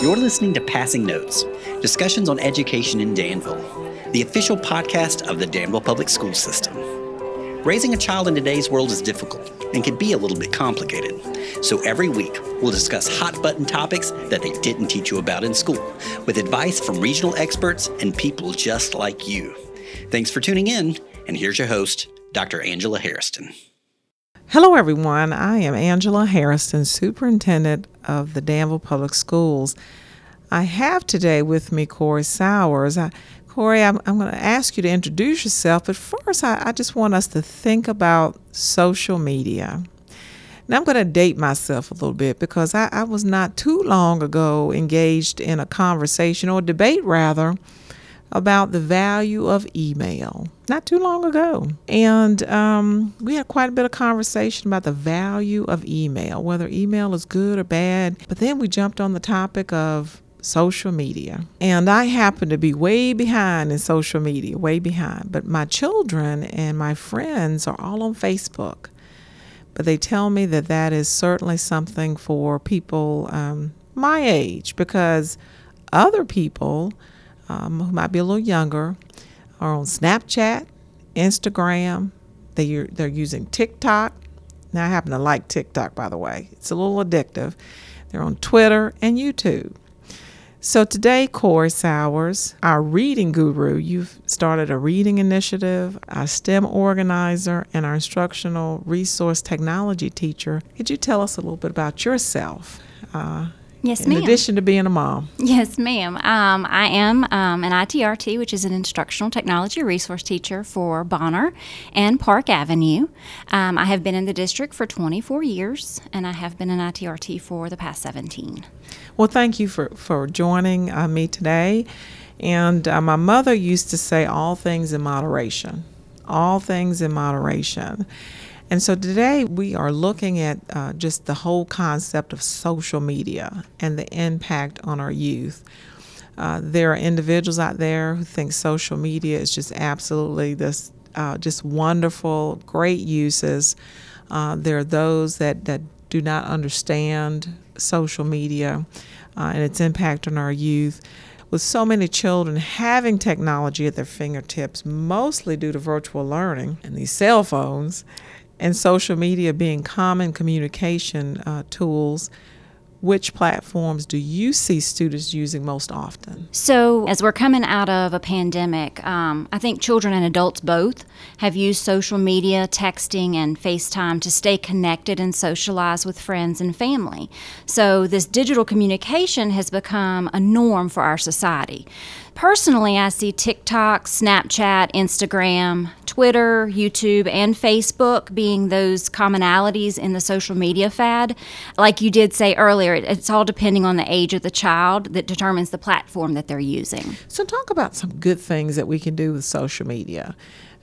You're listening to Passing Notes, discussions on education in Danville, the official podcast of the Danville Public School System. Raising a child in today's world is difficult and can be a little bit complicated. So every week, we'll discuss hot button topics that they didn't teach you about in school with advice from regional experts and people just like you. Thanks for tuning in, and here's your host, Dr. Angela Hairston. Hello, everyone. I am Angela Hairston, Superintendent of the Danville Public Schools. I have today with me Cori Sowers. I, Cori, I'm, I'm going to ask you to introduce yourself, but first, I, I just want us to think about social media. Now, I'm going to date myself a little bit because I, I was not too long ago engaged in a conversation or debate, rather, about the value of email not too long ago. And um, we had quite a bit of conversation about the value of email, whether email is good or bad. But then we jumped on the topic of social media. And I happen to be way behind in social media, way behind. But my children and my friends are all on Facebook. But they tell me that that is certainly something for people um, my age because other people um, who might be a little younger are on Snapchat, Instagram. They, they're using TikTok. Now, I happen to like TikTok, by the way, it's a little addictive. They're on Twitter and YouTube. So, today, Cori Sowers, our reading guru, you've started a reading initiative, our STEM organizer, and our instructional resource technology teacher. Could you tell us a little bit about yourself? Uh, Yes, in ma'am. addition to being a mom. Yes, ma'am. Um, I am um, an ITRT, which is an instructional technology resource teacher for Bonner and Park Avenue. Um, I have been in the district for 24 years, and I have been an ITRT for the past 17. Well, thank you for, for joining uh, me today. And uh, my mother used to say, all things in moderation. All things in moderation. And so today we are looking at uh, just the whole concept of social media and the impact on our youth. Uh, there are individuals out there who think social media is just absolutely this, uh, just wonderful, great uses. Uh, there are those that, that do not understand social media uh, and its impact on our youth with so many children having technology at their fingertips, mostly due to virtual learning and these cell phones, and social media being common communication uh, tools, which platforms do you see students using most often? So, as we're coming out of a pandemic, um, I think children and adults both have used social media, texting, and FaceTime to stay connected and socialize with friends and family. So, this digital communication has become a norm for our society. Personally, I see TikTok, Snapchat, Instagram, Twitter, YouTube, and Facebook being those commonalities in the social media fad. Like you did say earlier, it's all depending on the age of the child that determines the platform that they're using. So, talk about some good things that we can do with social media.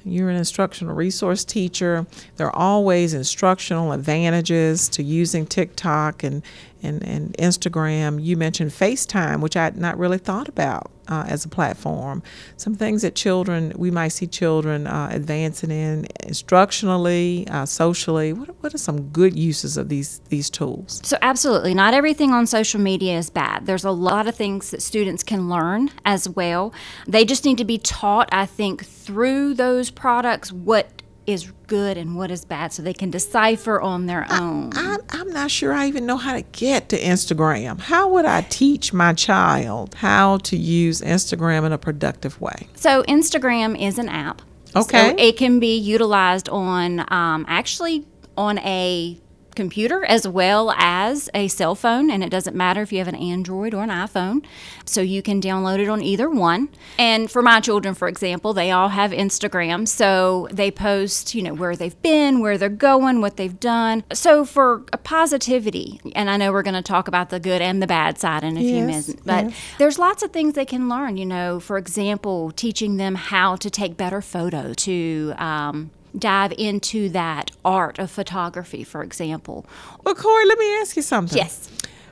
You're an instructional resource teacher. There are always instructional advantages to using TikTok and, and, and Instagram. You mentioned FaceTime, which I had not really thought about uh, as a platform. Some things that children, we might see children uh, advancing in instructionally, uh, socially. What, what are some good uses of these, these tools? So, absolutely, not everything on social media is bad. There's a lot of things that students can learn as well. They just need to be taught, I think, through those products what is good and what is bad so they can decipher on their own. I, am not sure I even know how to get to Instagram. How would I teach my child how to use Instagram in a productive way? So, Instagram is an app. Okay. So it can be utilized on um, actually on a computer as well as a cell phone, and it doesn't matter if you have an Android or an iPhone. So you can download it on either one. And for my children, for example, they all have Instagram, so they post, you know, where they've been, where they're going, what they've done. So for positivity, and I know we're going to talk about the good and the bad side in a Yes, few minutes, but yes. there's lots of things they can learn. You know, for example, teaching them how to take better photo to. Um, dive into that art of photography, for example. Well, Cori, let me ask you something. Yes.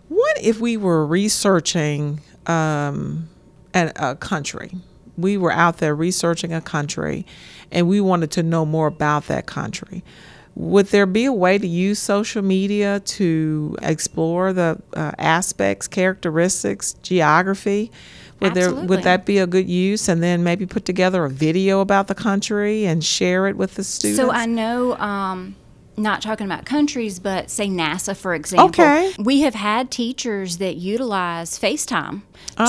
What if we were researching um, a, a country? We were out there researching a country and we wanted to know more about that country. Would there be a way to use social media to explore the uh, aspects, characteristics, geography? Would there would that be a good use? And then maybe put together a video about the country and share it with the students. So I know, um, not talking about countries, but say NASA, for example. Okay. We have had teachers that utilize FaceTime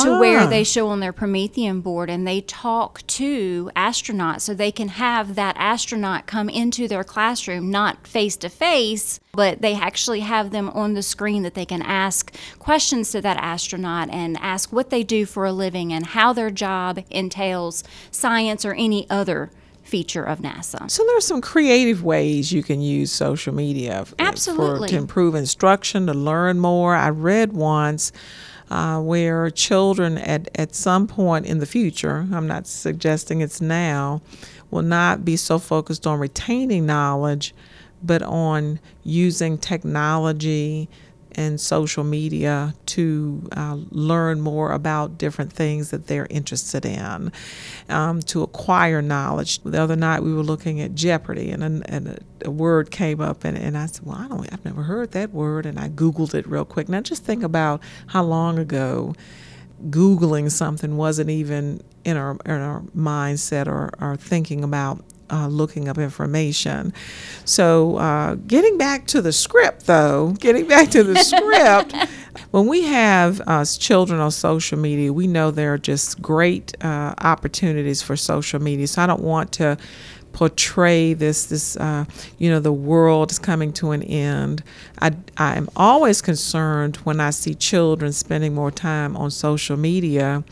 to where Ah. they show on their Promethean board and they talk to astronauts so they can have that astronaut come into their classroom, not face to face, but they actually have them on the screen that they can ask questions to that astronaut and ask what they do for a living and how their job entails science or any other feature of NASA. So there's some creative ways you can use social media Absolutely. for to improve instruction, to learn more. I read once uh, where children at, at some point in the future, I'm not suggesting it's now, will not be so focused on retaining knowledge, but on using technology and social media to uh, learn more about different things that they're interested in, um, to acquire knowledge. The other night we were looking at Jeopardy, and, a, and a, word came up, and, and I said, "Well, I don't, I've never heard that word," and I Googled it real quick. Now just think about how long ago Googling something wasn't even in our in our mindset or, or thinking about uh, looking up information. So, uh, getting back to the script, though, getting back to the script, when we have uh, children on social media, we know there are just great uh, opportunities for social media. So, I don't want to portray this this uh, you know the world is coming to an end I, i'm always concerned when i see children spending more time on social media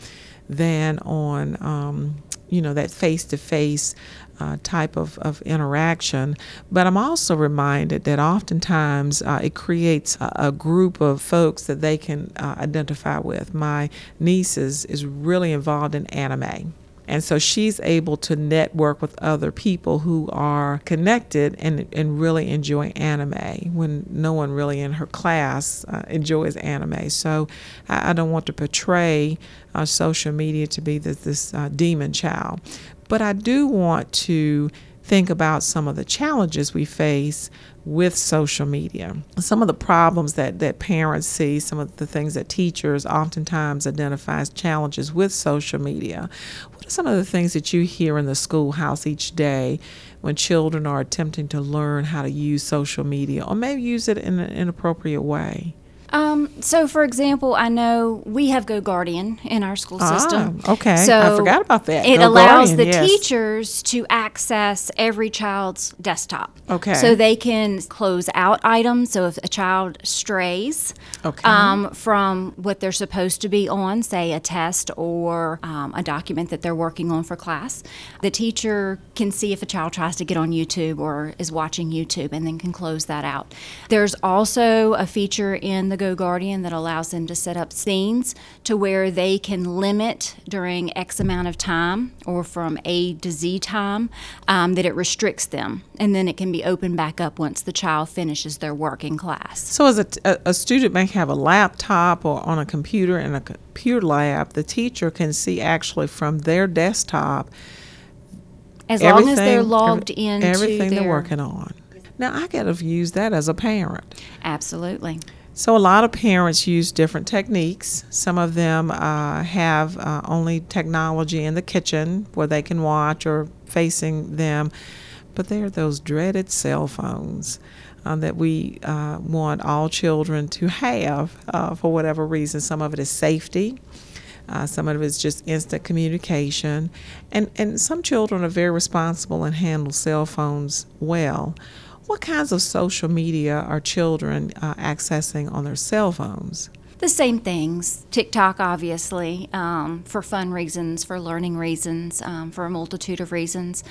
than on um, you know that face-to-face uh, type of, of interaction. But i'm also reminded that oftentimes uh, it creates a, a group of folks that they can uh, identify with. My niece is, is really involved in anime and so she's able to network with other people who are connected and, and really enjoy anime when no one really in her class uh, enjoys anime. So I, I don't want to portray uh, social media to be this, this uh, demon child. But I do want to think about some of the challenges we face with social media. Some of the problems that, that parents see, some of the things that teachers oftentimes identify as challenges with social media. What are some of the things that you hear in the schoolhouse each day when children are attempting to learn how to use social media or maybe use it in an inappropriate way? Um, so, for example, I know we have GoGuardian in our school system. Ah, okay. so I forgot about that. It Go allows Guardian, the yes. teachers to access every child's desktop. Okay. So they can close out items. So if a child strays Okay. um, from what they're supposed to be on, say a test or um, a document that they're working on for class, the teacher can see if a child tries to get on YouTube or is watching YouTube and then can close that out. There's also a feature in the GoGuardian that allows them to set up scenes to where they can limit during X amount of time or from A to Z time um, that it restricts them. And then it can be opened back up once the child finishes their work in class. So, as a, a, student may have a laptop or on a computer in a computer lab, the teacher can see actually from their desktop As long as they're logged every- into everything their, they're working on. Now, I got to use that as a parent. Absolutely. So, a lot of parents use different techniques. Some of them uh, have uh, only technology in the kitchen where they can watch or facing them, but there are those dreaded cell phones uh, that we uh, want all children to have uh, for whatever reason. Some of it is safety. Uh, some of it is just instant communication, and and some children are very responsible and handle cell phones well. What kinds of social media are children uh, accessing on their cell phones? The same things. TikTok, obviously, um, for fun reasons, for learning reasons, um, for a multitude of reasons.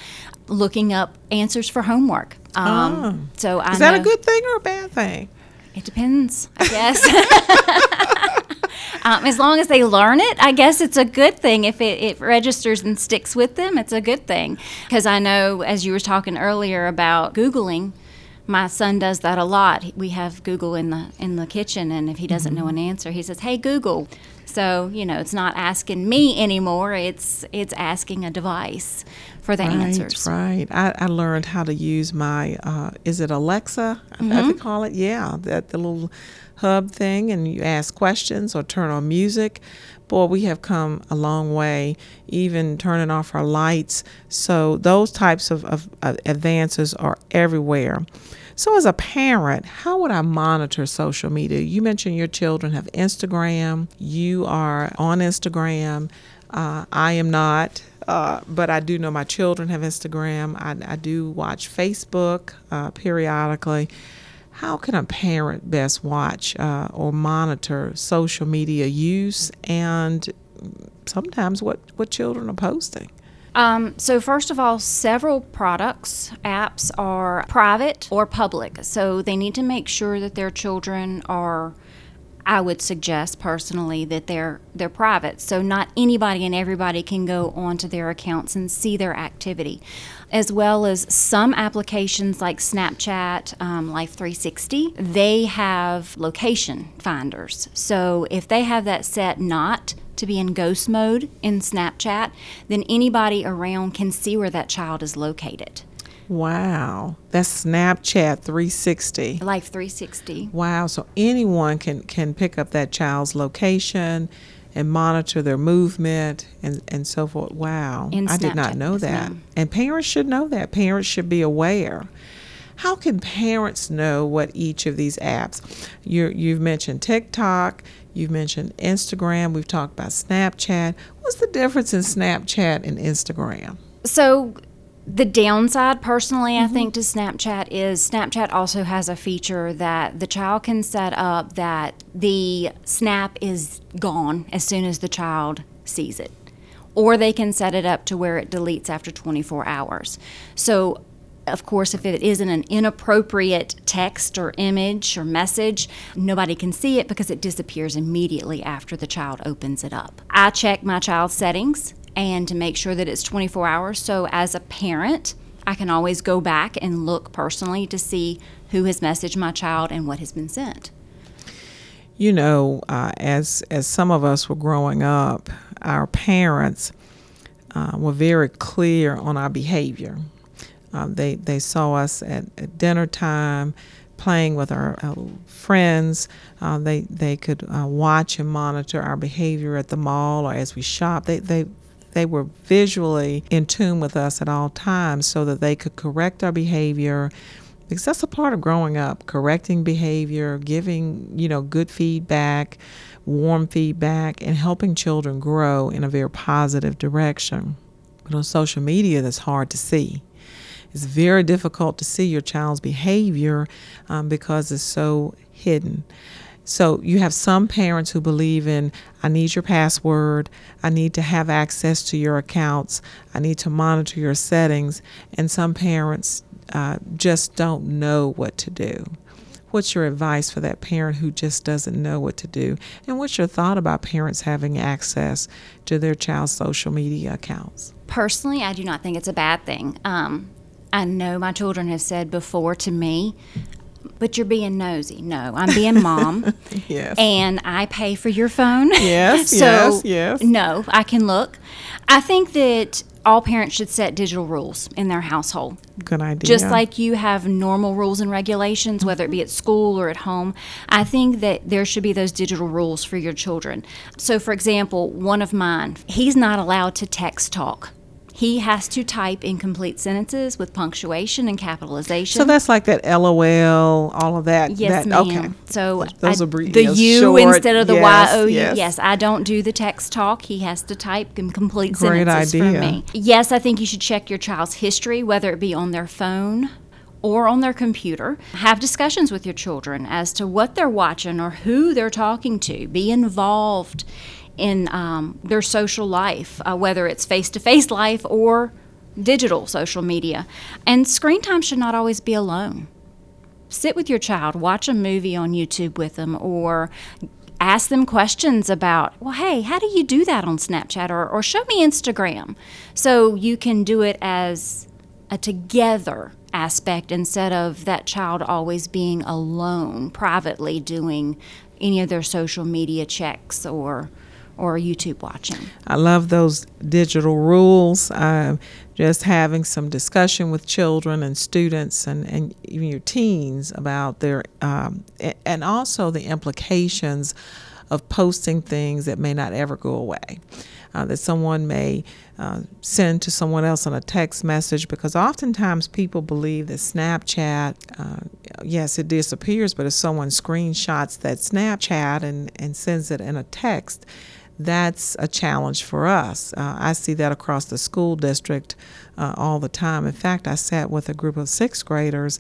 Looking up answers for homework. Um, So I. Is that a good thing or a bad thing? It depends, I guess. um, as long as they learn it, I guess it's a good thing. If it, it registers and sticks with them, it's a good thing. Because I know, as you were talking earlier about Googling, my son does that a lot. We have Google in the in the kitchen, and if he doesn't know an answer, he says, "Hey Google." So you know, it's not asking me anymore. It's it's asking a device. for the right, answers. Right. I, I learned how to use my, uh, is it Alexa? I Mm-hmm. to call it. Yeah, that the little hub thing, and you ask questions or turn on music. Boy, we have come a long way, even turning off our lights. So those types of, of, of advances are everywhere. So, as a parent, how would I monitor social media? You mentioned your children have Instagram. You are on Instagram. Uh, I am not, uh, but I do know my children have Instagram. I, I do watch Facebook uh, periodically. How can a parent best watch uh, or monitor social media use and sometimes what, what children are posting? Um, so, first of all, several products, apps are private or public. So, they need to make sure that their children are. I would suggest personally that they're they're private, so not anybody and everybody can go onto their accounts and see their activity, as well as some applications like Snapchat, um, Life 360. They have location finders, so if they have that set not to be in ghost mode in Snapchat, then anybody around can see where that child is located. Wow, that's Snapchat 360. Life 360. Wow, so anyone can can pick up that child's location and monitor their movement and, and so forth. Wow. In I did not know that. And parents should know that. Parents should be aware. How can parents know what each of these apps? you you've mentioned TikTok, you've mentioned Instagram, we've talked about Snapchat. What's the difference in Snapchat and Instagram? So, the downside, personally, I mm-hmm. think, to Snapchat is Snapchat also has a feature that the child can set up that the snap is gone as soon as the child sees it. Or they can set it up to where it deletes after 24 hours. So, of course, if it isn't an inappropriate text or image or message, nobody can see it because it disappears immediately after the child opens it up. I check my child's settings and to make sure that it's 24 hours. So, as a parent, I can always go back and look personally to see who has messaged my child and what has been sent. you know, uh, as as some of us were growing up, our parents uh, were very clear on our behavior. Um, they they saw us at, at dinner time, playing with our, our friends. Uh, they they could uh, watch and monitor our behavior at the mall or as we shop. They they they were visually in tune with us at all times, so that they could correct our behavior because that's a part of growing up correcting behavior giving you know good feedback warm feedback and helping children grow in a very positive direction but on social media that's hard to see it's very difficult to see your child's behavior um, because it's so hidden so you have some parents who believe in I need your password, I need to have access to your accounts, I need to monitor your settings, and some parents uh, just don't know what to do. What's your advice for that parent who just doesn't know what to do? And what's your thought about parents having access to their child's social media accounts? Personally, I do not think it's a bad thing. Um, I know my children have said before to me, but you're being nosy. No, I'm being mom. Yes. And I pay for your phone. Yes, so, yes, yes. No, I can look. I think that all parents should set digital rules in their household. Good idea. Just like you have normal rules and regulations, whether it be at mm-hmm. school or at home, I think that there should be those digital rules for your children. So, for example, one of mine, he's not allowed to text talk. He has to type incomplete sentences with punctuation and capitalization. So that's like that LOL, all of that. Yes, that, ma'am. Okay. So Those I- are bre- the yes, U short, instead of the yes, Y O U. yes. Yes. I don't do the text talk. He has to type complete Great sentences idea. from me. Yes, I think you should check your child's history, whether it be on their phone or on their computer. Have discussions with your children as to what they're watching or who they're talking to. Be involved in um, their social life, uh, whether it's face to face life or digital social media. And screen time should not always be alone sit with your child, watch a movie on YouTube with them, or ask them questions about, well, hey, how do you do that on Snapchat? Or, or show me Instagram. So you can do it as a together aspect instead of that child always being alone, privately doing any of their social media checks or or YouTube watching. I love those digital rules. Um, just having some discussion with children and students and, and even your teens about their, um, and also the implications of posting things that may not ever go away. Uh, that someone may uh, send to someone else on a text message because oftentimes people believe that Snapchat, uh, yes, it disappears, but if someone screenshots that Snapchat and, and sends it in a text, that's a challenge for us. Uh, I see that across the school district uh, all the time. In fact, I sat with a group of sixth graders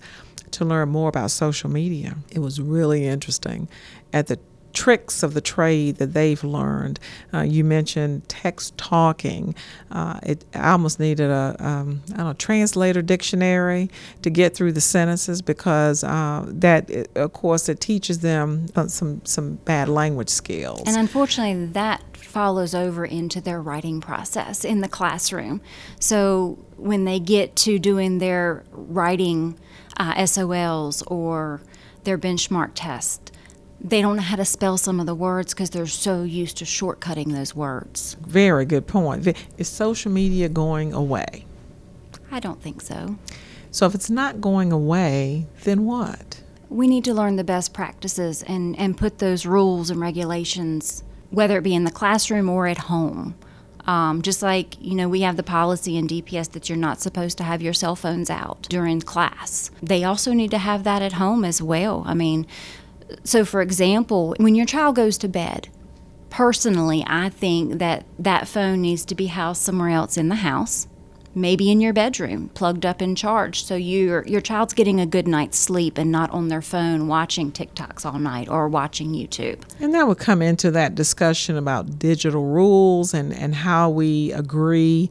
to learn more about social media. It was really interesting. At the tricks of the trade that they've learned. Uh, you mentioned text talking. Uh, it, I almost needed a um, know, translator dictionary to get through the sentences because uh, that, it, of course, it teaches them uh, some some bad language skills. And unfortunately, that follows over into their writing process in the classroom. So when they get to doing their writing uh, SOLs or their benchmark test, they don't know how to spell some of the words because they're so used to shortcutting those words. Very good point. Is social media going away? I don't think so. So if it's not going away, then what? We need to learn the best practices and, and put those rules and regulations, whether it be in the classroom or at home. Um, just like, you know, we have the policy in DPS that you're not supposed to have your cell phones out during class. They also need to have that at home as well. I mean, so, for example, when your child goes to bed, personally, I think that that phone needs to be housed somewhere else in the house, maybe in your bedroom, plugged up and charged, so your your child's getting a good night's sleep and not on their phone watching TikToks all night or watching YouTube. And that would come into that discussion about digital rules and and how we agree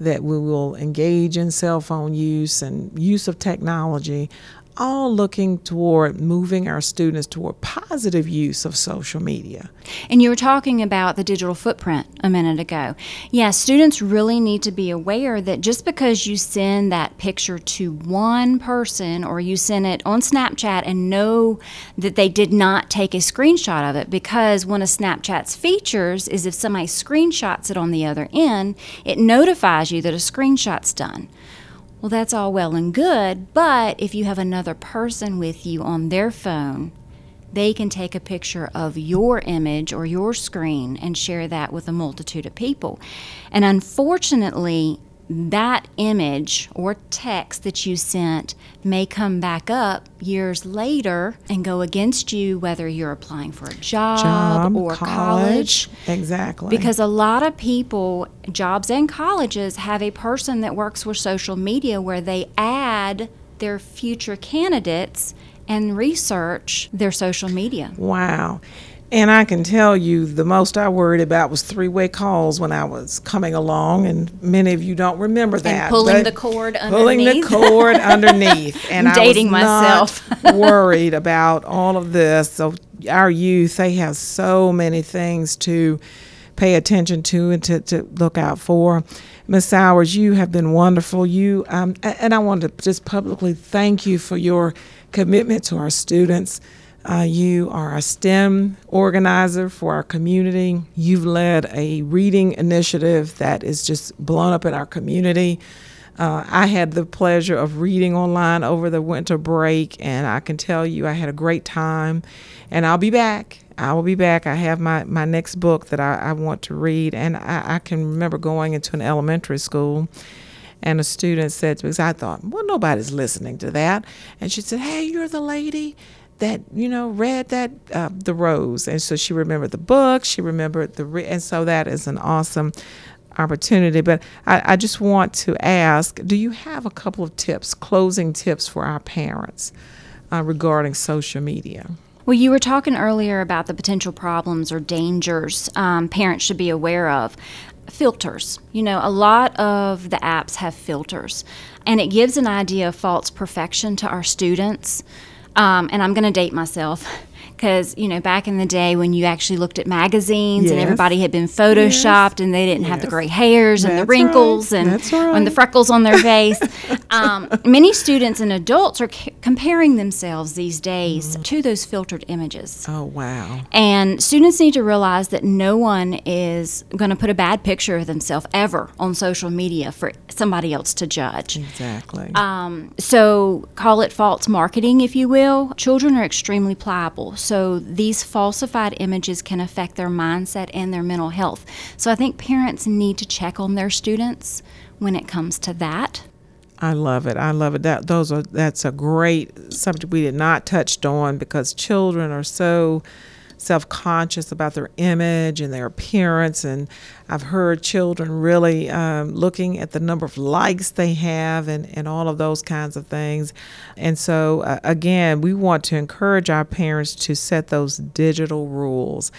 that we will engage in cell phone use and use of technology all looking toward moving our students toward positive use of social media. And you were talking about the digital footprint a minute ago. Yeah, students really need to be aware that just because you send that picture to one person or you send it on Snapchat and know that they did not take a screenshot of it, because one of Snapchat's features is if somebody screenshots it on the other end, it notifies you that a screenshot's done. Well, that's all well and good, but if you have another person with you on their phone, they can take a picture of your image or your screen and share that with a multitude of people. And unfortunately, that image or text that you sent may come back up years later and go against you whether you're applying for a job, job or college. college. Exactly. Because a lot of people, jobs and colleges, have a person that works with social media where they add their future candidates and research their social media. Wow. And I can tell you the most I worried about was three way calls when I was coming along, and many of you don't remember that. And pulling the cord underneath. Pulling the cord underneath. And I'm dating I was myself. worried about all of this. So, our youth, they have so many things to pay attention to and to, to look out for. Miss Sowers, you have been wonderful. You um, and I want to just publicly thank you for your commitment to our students. Uh, you are a STEM organizer for our community. You've led a reading initiative that is just blown up in our community. Uh, I had the pleasure of reading online over the winter break, and I can tell you I had a great time. And I'll be back. I will be back. I have my, my next book that I, I want to read. And I, I can remember going into an elementary school and a student said to me, I thought, well, nobody's listening to that. And she said, hey, you're the lady that you know read that uh, the rose and so she remembered the book she remembered the re- and so that is an awesome opportunity but I, I just want to ask do you have a couple of tips closing tips for our parents uh, regarding social media well, you were talking earlier about the potential problems or dangers um, parents should be aware of. Filters. You know, a lot of the apps have filters, and it gives an idea of false perfection to our students. Um, and I'm going to date myself. Because you know back in the day when you actually looked at magazines and everybody had been photoshopped and they didn't have the gray hairs and the wrinkles right. and, That's and the freckles on their face. um, many students and adults are c- comparing themselves these days Mm-hmm. to those filtered images. Oh, wow. And students need to realize that no one is going to put a bad picture of themselves ever on social media for somebody else to judge. Exactly. Um, so call it false marketing, if you will. Children are extremely pliable, so these falsified images can affect their mindset and their mental health. So I think parents need to check on their students when it comes to that. I love it. I love it. That those are that's a great subject we did not touched on because children are so self-conscious about their image and their appearance and i've heard children really um, looking at the number of likes they have and, and all of those kinds of things and so uh, again we want to encourage our parents to set those digital rules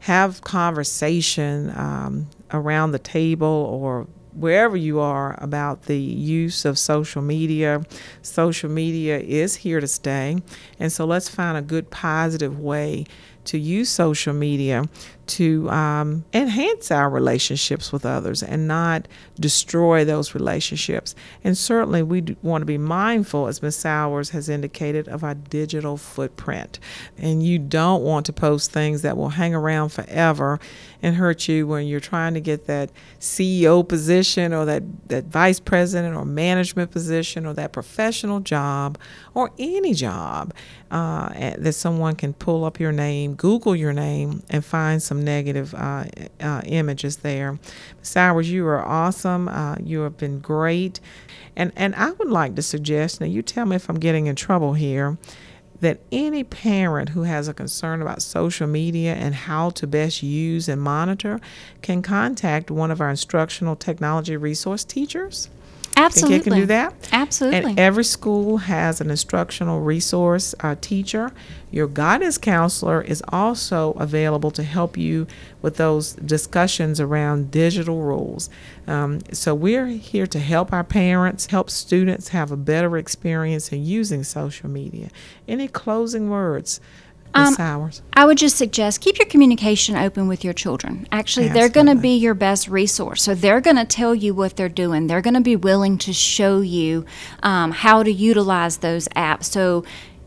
have conversation um, around the table or wherever you are about the use of social media. Social media is here to stay. And so let's find a good, positive way to use social media to um, enhance our relationships with others and not destroy those relationships. And certainly, we want to be mindful, as Ms. Sowers has indicated, of our digital footprint. And you don't want to post things that will hang around forever and hurt you when you're trying to get that CEO position or that, that vice president or management position or that professional job or any job uh, that someone can pull up your name, Google your name, and find some negative uh, uh, images there. Sowers, you are awesome. Uh, you have been great. And, and I would like to suggest now, you tell me if I'm getting in trouble here that any parent who has a concern about social media and how to best use and monitor can contact one of our instructional technology resource teachers. Absolutely. Think you can do that? Absolutely. And every school has an instructional resource uh, teacher. Your guidance counselor is also available to help you with those discussions around digital rules. Um, so we're here to help our parents, help students have a better experience in using social media. Any closing words, Ms. Um? I would just suggest keep your communication open with your children. Actually, they're going to be your best resource. So they're going to tell you what they're doing. They're going to be willing to show you um, how to utilize those apps. So,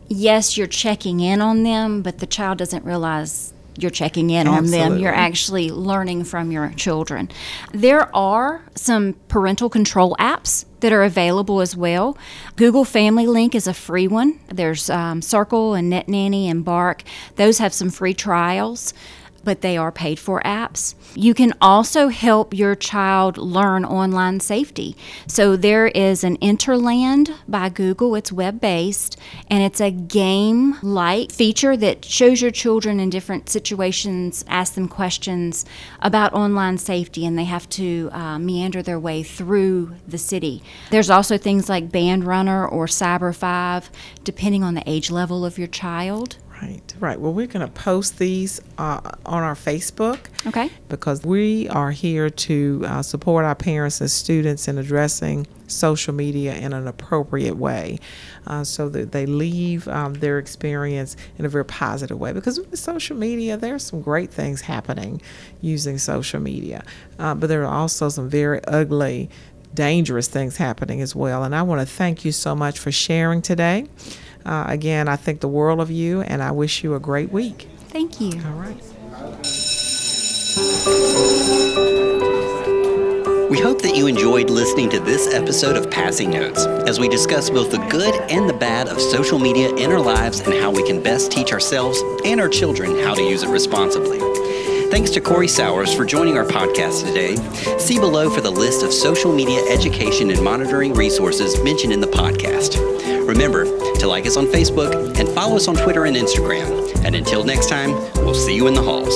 yes, you're checking in on them, but the child doesn't realize you're checking in on them. You're actually learning from your children. There are some parental control apps that are available as well. Google Family Link is a free one. There's um, Circle and Net Nanny and Bark. Those have some free trials, but they are paid for apps. You can also help your child learn online safety. So there is an Interland by Google. It's web based and it's a game like feature that shows your children in different situations, ask them questions about online safety, and they have to uh, meander their way through the city. There's also things like Bandrunner or Cyberfive, depending on the age level of your child. Right, right. Well, we're going to post these uh, on our Facebook. Okay. Because we are here to uh, support our parents and students in addressing social media in an appropriate way uh, so that they leave um, their experience in a very positive way. Because with social media, there's some great things happening using social media, uh, but there are also some very ugly, dangerous things happening as well. And I want to thank you so much for sharing today. Uh, again, I think the world of you, and I wish you a great week. Thank you. All right. We hope that you enjoyed listening to this episode of Passing Notes as we discuss both the good and the bad of social media in our lives and how we can best teach ourselves and our children how to use it responsibly. Thanks to Cori Sowers for joining our podcast today. See below for the list of social media education and monitoring resources mentioned in the podcast. Remember to like us on Facebook and follow us on Twitter and Instagram. And until next time, we'll see you in the halls.